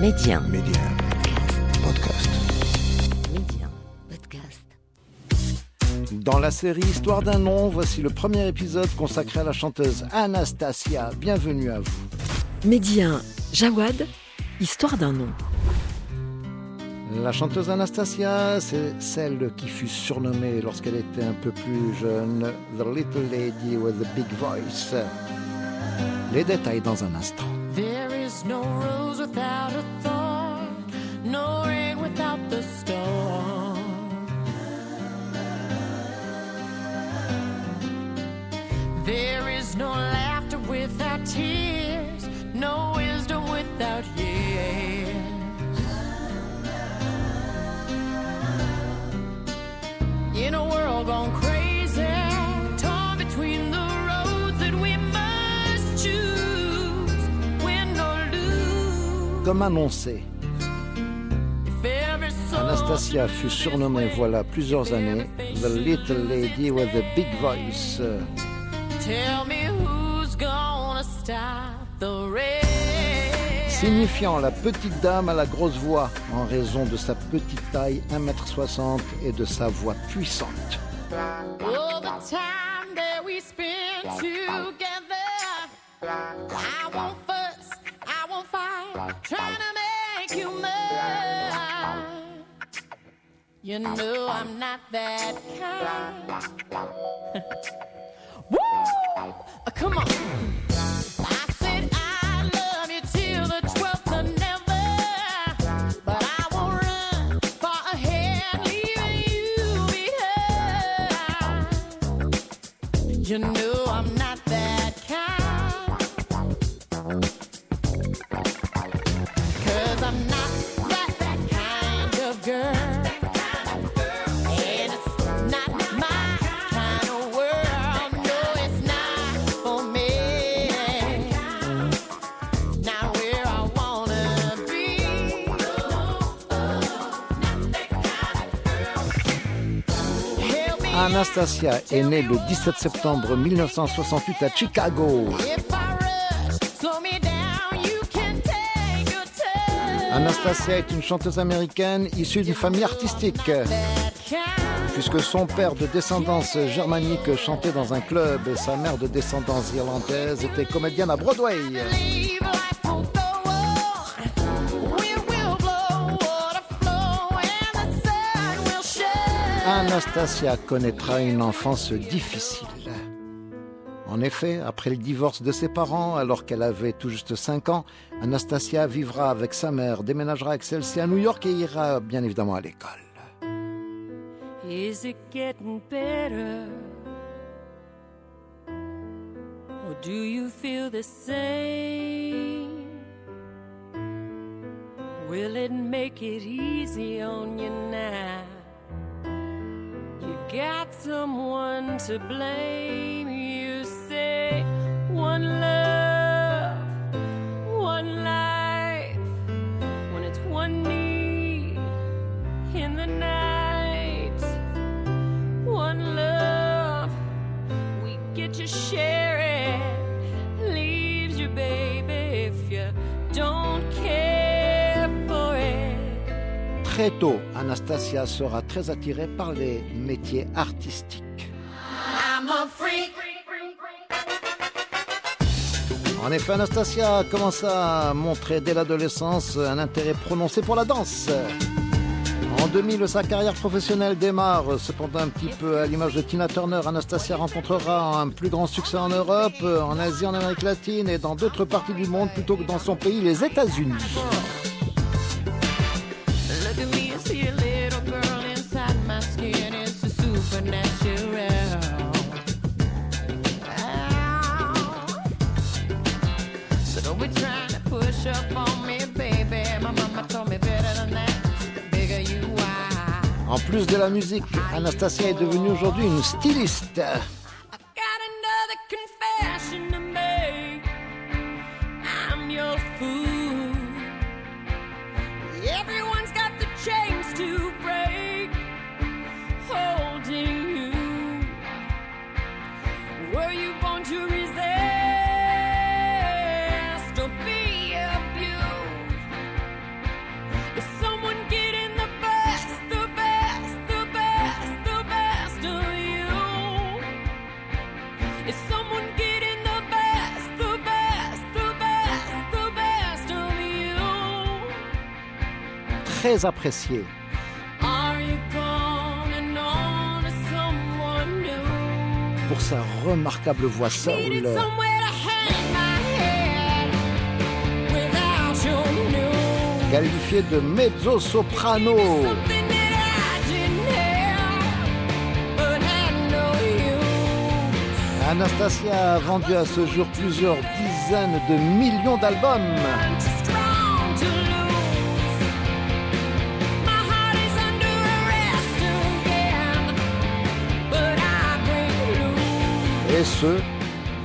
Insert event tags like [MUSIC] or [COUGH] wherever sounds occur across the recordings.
Média. Média. Podcast. Média. Podcast. Dans la série Histoire d'un nom, voici le premier épisode consacré à la chanteuse Anastasia. Bienvenue à vous. Média. Jawad. Histoire d'un nom. La chanteuse Anastasia, c'est celle qui fut surnommée lorsqu'elle était un peu plus jeune The Little Lady with the Big Voice. Les détails dans un instant. There is no no laughter without tears, no wisdom without years. In a world gone crazy, torn between the roads that we must choose, win or lose. Comme annoncé, Anastasia fut surnommée voilà plusieurs années The Little Lady with the Big Voice. Tell me signifiant la petite dame à la grosse voix en raison de sa petite taille 1m60 et de sa voix puissante. You know I'm not that kind. [LAUGHS] Anastasia est née le 17 septembre 1968 à Chicago. Anastasia est une chanteuse américaine issue d'une famille artistique, puisque son père de descendance germanique chantait dans un club et sa mère de descendance irlandaise était comédienne à Broadway. Anastasia connaîtra une enfance difficile. En effet, après le divorce de ses parents, alors qu'elle avait tout juste 5 ans, Anastasia vivra avec sa mère, déménagera avec celle-ci à New York et ira bien évidemment à l'école. Is it getting better? Or do you feel the same? Will it make it easy on you now? Got someone to blame. You say one love, one life. When it's one need in the night. One love, we get you share Très tôt, Anastasia sera très attirée par les métiers artistiques. I'm a freak. En effet, Anastasia commence à montrer dès l'adolescence un intérêt prononcé pour la danse. En 2000, sa carrière professionnelle démarre. Cependant, un petit peu à l'image de Tina Turner, Anastasia rencontrera un plus grand succès en Europe, en Asie, en Amérique latine et dans d'autres parties du monde plutôt que dans son pays, les États-Unis. En plus de la musique, Anastasia est devenue aujourd'hui une styliste. Très apprécié. Pour sa remarquable voix soul, qualifié de mezzo-soprano. Anastasia a vendu à ce jour plusieurs dizaines de millions d'albums. Et ce,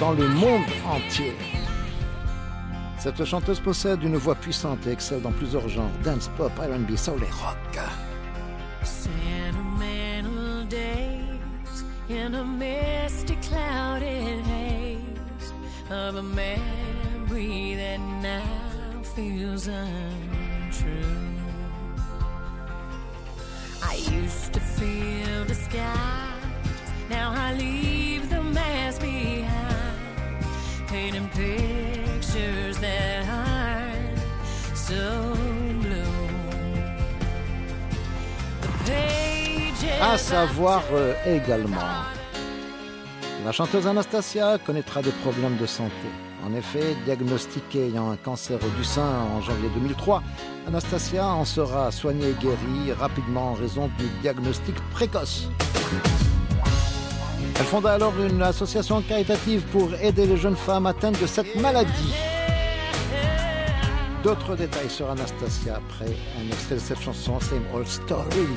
dans le monde entier. Cette chanteuse possède une voix puissante et excelle dans plusieurs genres, dance, pop, R&B, soul et rock. Sentimental days in a misty clouded haze of a memory that now feels untrue. I used to feel the skies, now I leave the mask behind, painting pictures that aren't so blue. À savoir euh, également, la chanteuse Anastasia connaîtra des problèmes de santé. En effet, diagnostiquée ayant un cancer du sein en janvier 2003, Anastasia en sera soignée et guérie rapidement en raison du diagnostic précoce. Elle fonda alors une association caritative pour aider les jeunes femmes atteintes de cette maladie. D'autres détails sur Anastasia après un extrait de cette chanson, Same Old Story.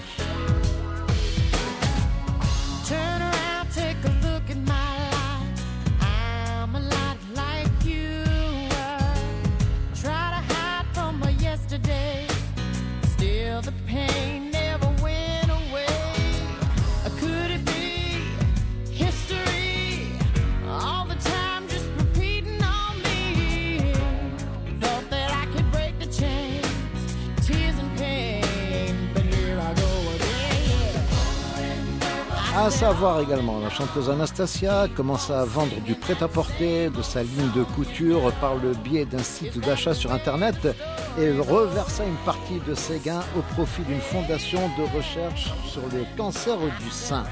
À savoir également, la chanteuse Anastasia commença à vendre du prêt-à-porter de sa ligne de couture par le biais d'un site d'achat sur Internet et reversa une partie de ses gains au profit d'une fondation de recherche sur le cancer du sein.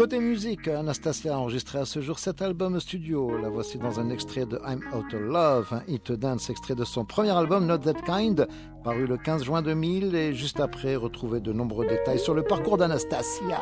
Côté musique, Anastasia a enregistré à ce jour cet album studio. La voici dans un extrait de I'm Out of Love, un hit dance extrait de son premier album Not That Kind, paru le 15 juin 2000 et juste après retrouver de nombreux détails sur le parcours d'Anastasia.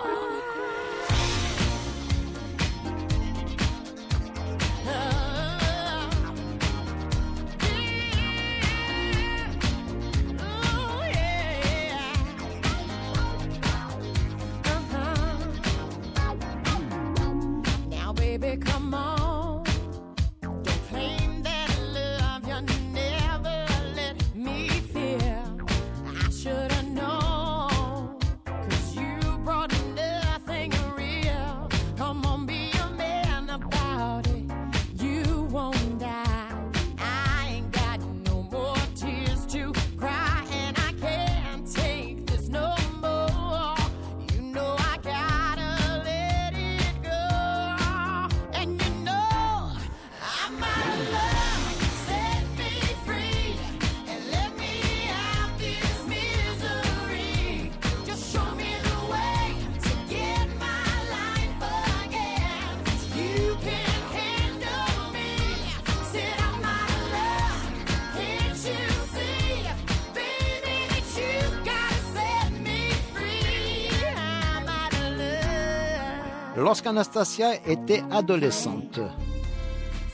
Lorsqu'Anastasia était adolescente,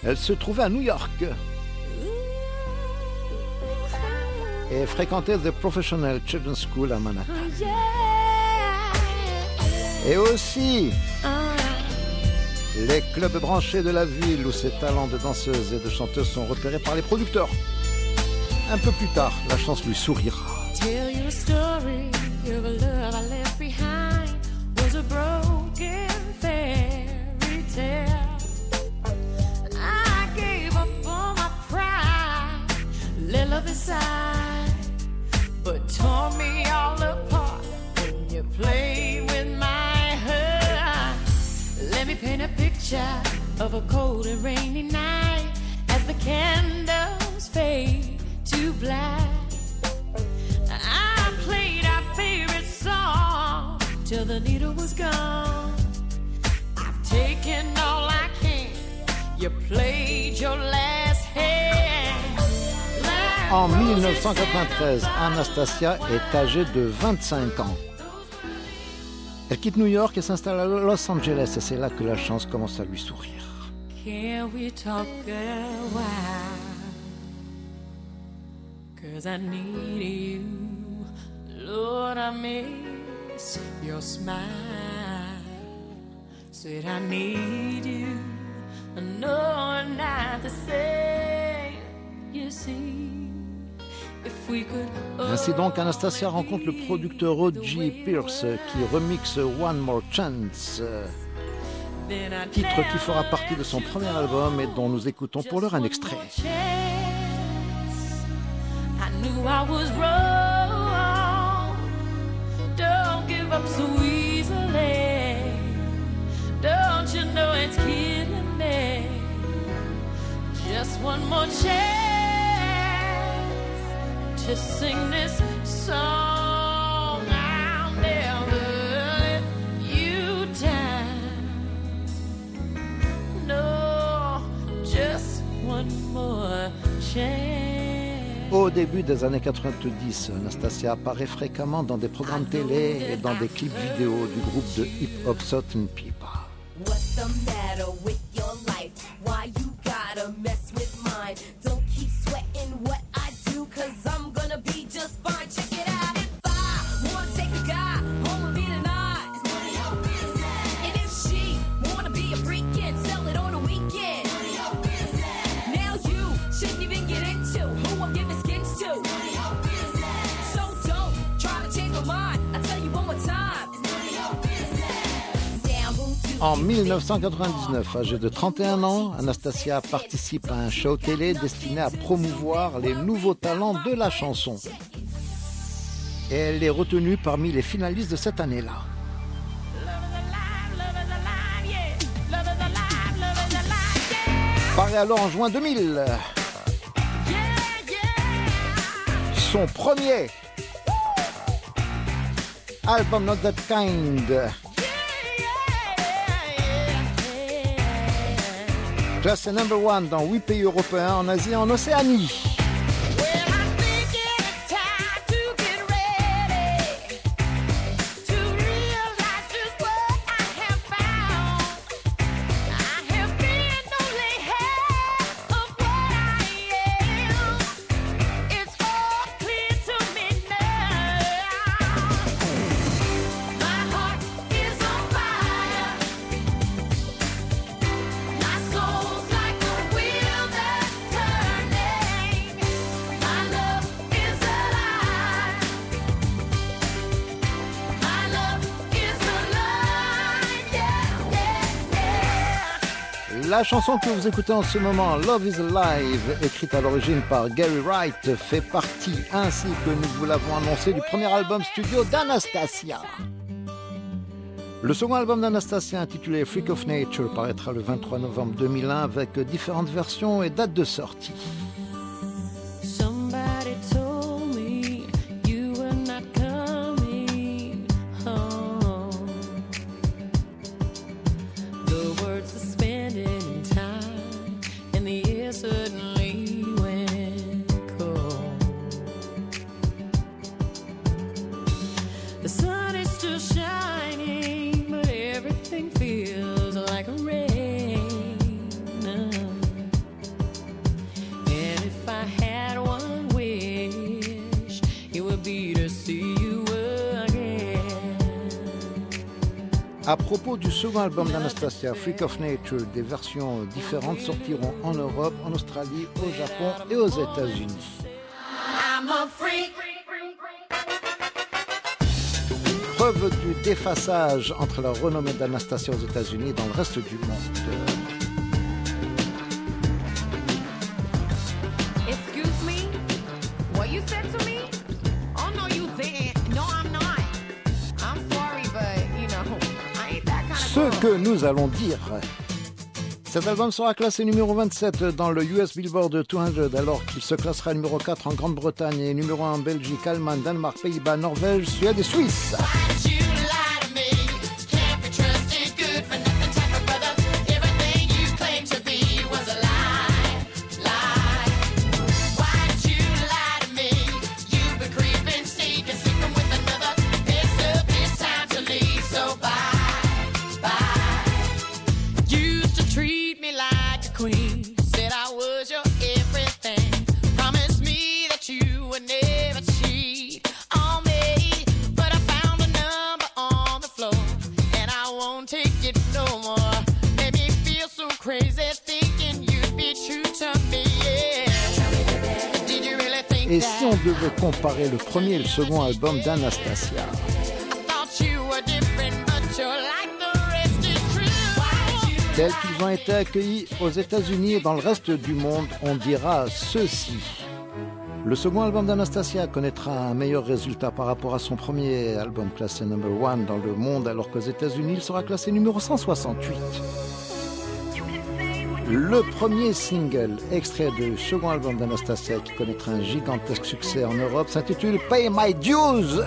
elle se trouvait à New York et fréquentait The Professional Children's School à Manhattan. Et aussi les clubs branchés de la ville où ses talents de danseuse et de chanteuse sont repérés par les producteurs. Un peu plus tard, la chance lui sourira. but tore me all apart when you with my heart. Let me paint a picture of a cold and rainy night as the candles fade to black. I played our favorite song till the needle was gone. I've taken all I can. You played your last. En 1993, Anastasia est âgée de 25 ans. Elle quitte New York et s'installe à Los Angeles et c'est là que la chance commence à lui sourire. Can we talk a while? Cause I need you. Lord, I miss your smile. Said I need you. Not the same. You see. Ainsi donc, Anastasia rencontre le producteur O.G. Pierce qui remixe One More Chance, titre qui fera partie de son premier album et dont nous écoutons pour l'heure un extrait. To sing this song. I'll never let you down. No, just one more chance. Au début des années 90, Anastasia apparaît fréquemment dans des programmes télé et dans des clips vidéo du groupe de hip-hop Southern People. What's the matter with En 1999, âgée de 31 ans, Anastasia participe à un show télé destiné à promouvoir les nouveaux talents de la chanson. Et elle est retenue parmi les finalistes de cette année-là. Paraît alors en juin 2000. Son premier album Not That Kind. Classé number one dans 8 pays européens, en Asie et en Océanie. La chanson que vous écoutez en ce moment, Love is Alive, écrite à l'origine par Gary Wright, fait partie, ainsi que nous vous l'avons annoncé, du premier album studio d'Anastasia. Le second album d'Anastasia, intitulé Freak of Nature, paraîtra le 23 novembre 2001 avec différentes versions et dates de sortie. À propos du second album d'Anastasia, Freak of Nature, des versions différentes sortiront en Europe, en Australie, au Japon et aux États-Unis. Preuve du défaçage entre la renommée d'Anastasia aux États-Unis et dans le reste du monde. Nous allons dire. Cet album sera classé numéro 27 dans le US Billboard 200 alors qu'il se classera numéro 4 en Grande-Bretagne et numéro 1 en Belgique, Allemagne, Danemark, Pays-Bas, Norvège, Suède et Suisse. Comparer le premier et le second album d'Anastasia tels qu'ils ont été accueillis aux États-Unis et dans le reste du monde, on dira ceci. Le second album d'Anastasia connaîtra un meilleur résultat par rapport à son premier album classé number one dans le monde, alors qu'aux États-Unis, il sera classé numéro 168. Le premier single extrait du second album d'Anastasia qui connaîtra un gigantesque succès en Europe s'intitule Pay My Dues.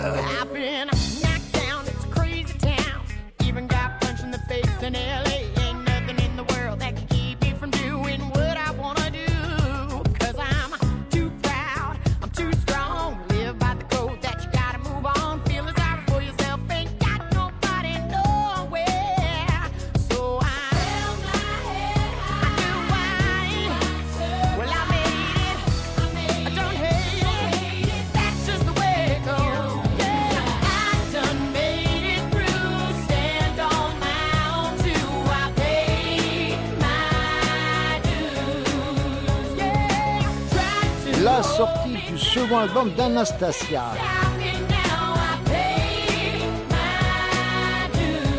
Second album d'Anastasia.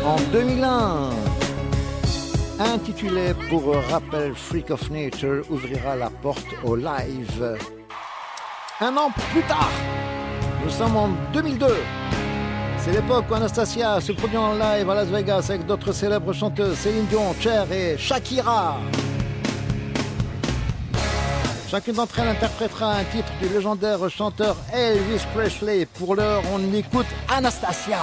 en 2001. Intitulé pour rappel Freak of Nature ouvrira la porte au live. Un an plus tard, nous sommes en 2002. C'est l'époque où Anastasia se produit en live à Las Vegas avec d'autres célèbres chanteuses Céline Dion, Cher et Shakira. Chacune d'entre elles interprétera un titre du légendaire chanteur Elvis Presley. Pour l'heure, on écoute Anastasia.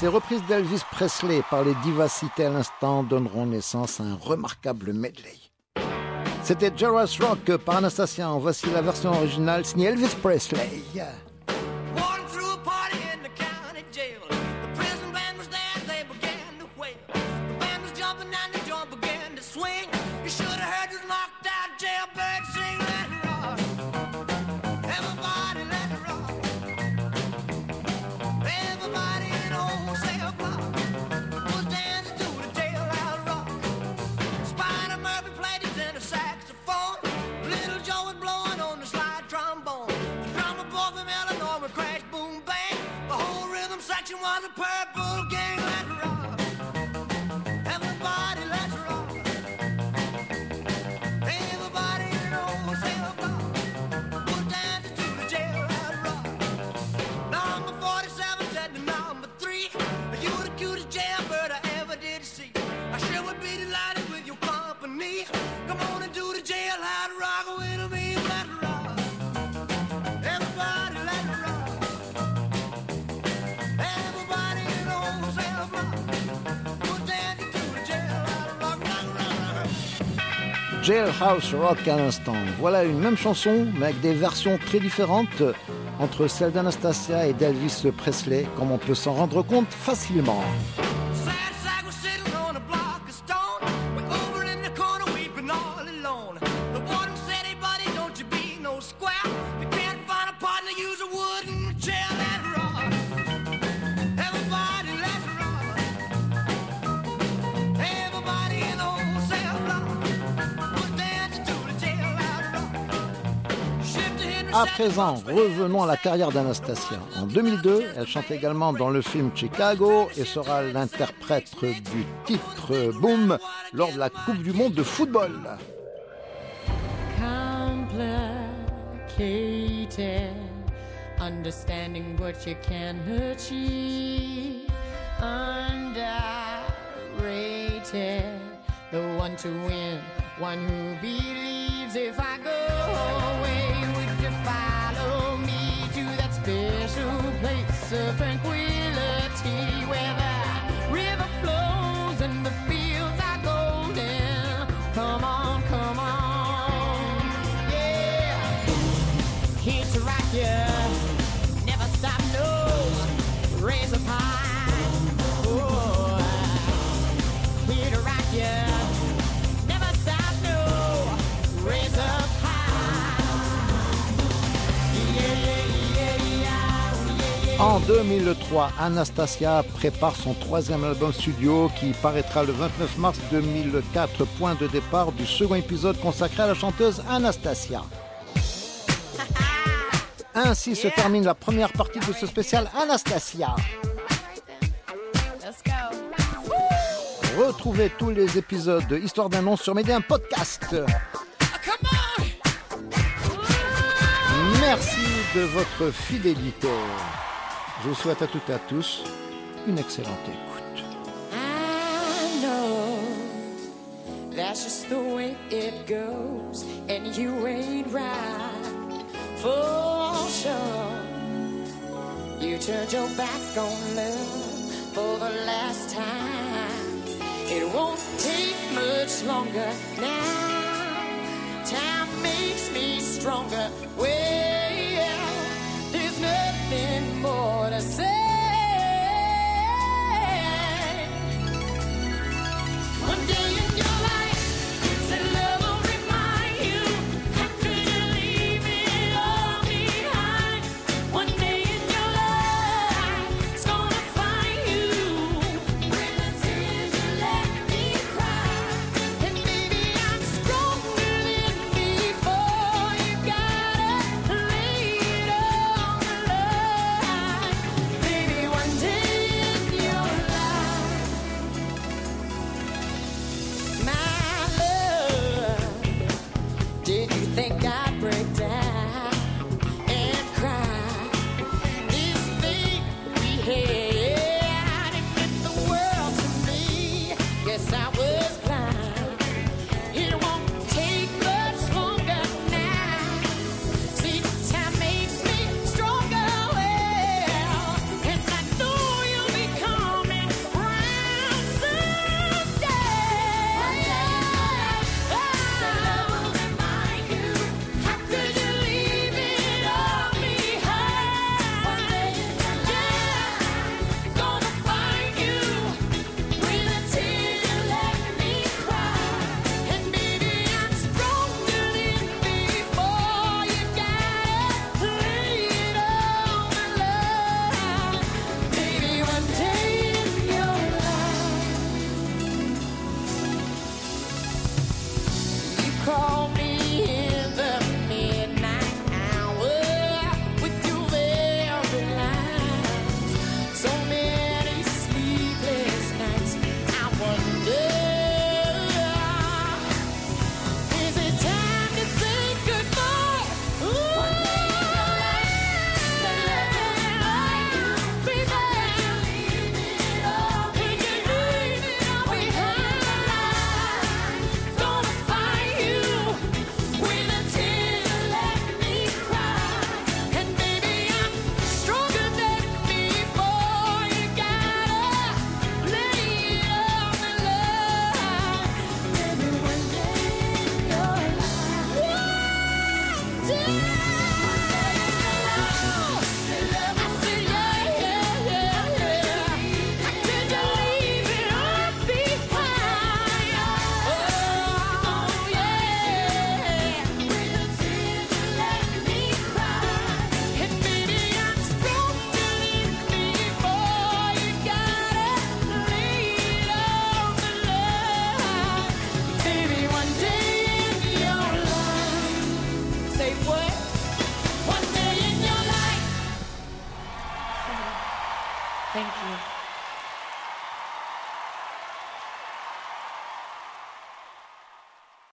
Ces reprises d'Elvis Presley par les divas citées à l'instant donneront naissance à un remarquable medley. C'était Jaros Rock par Anastasia. Voici la version originale signée Elvis Presley. you want a purple game. Jailhouse Rock à l'instant. Voilà une même chanson, mais avec des versions très différentes entre celle d'Anastasia et d'Elvis Presley, comme on peut s'en rendre compte facilement. présent, revenons à la carrière d'Anastasia. En 2002, elle chante également dans le film Chicago et sera l'interprète du titre Boom lors de la Coupe du Monde de football. The one to win, one who believes if I go away. serpent 2003, Anastasia prépare son troisième album studio qui paraîtra le 29 mars 2004, point de départ du second épisode consacré à la chanteuse Anastasia. [LAUGHS] Ainsi se termine la première partie de ce spécial Anastasia. Retrouvez tous les épisodes de Histoire d'un sur Média Podcast. Merci de votre fidélité. Je vous souhaite à toutes et à tous une excellente écoute. I know that's just the way it goes, and you ain't right for sure. You turned your back on love for the last time. It won't take much longer now. Time makes me stronger. Well,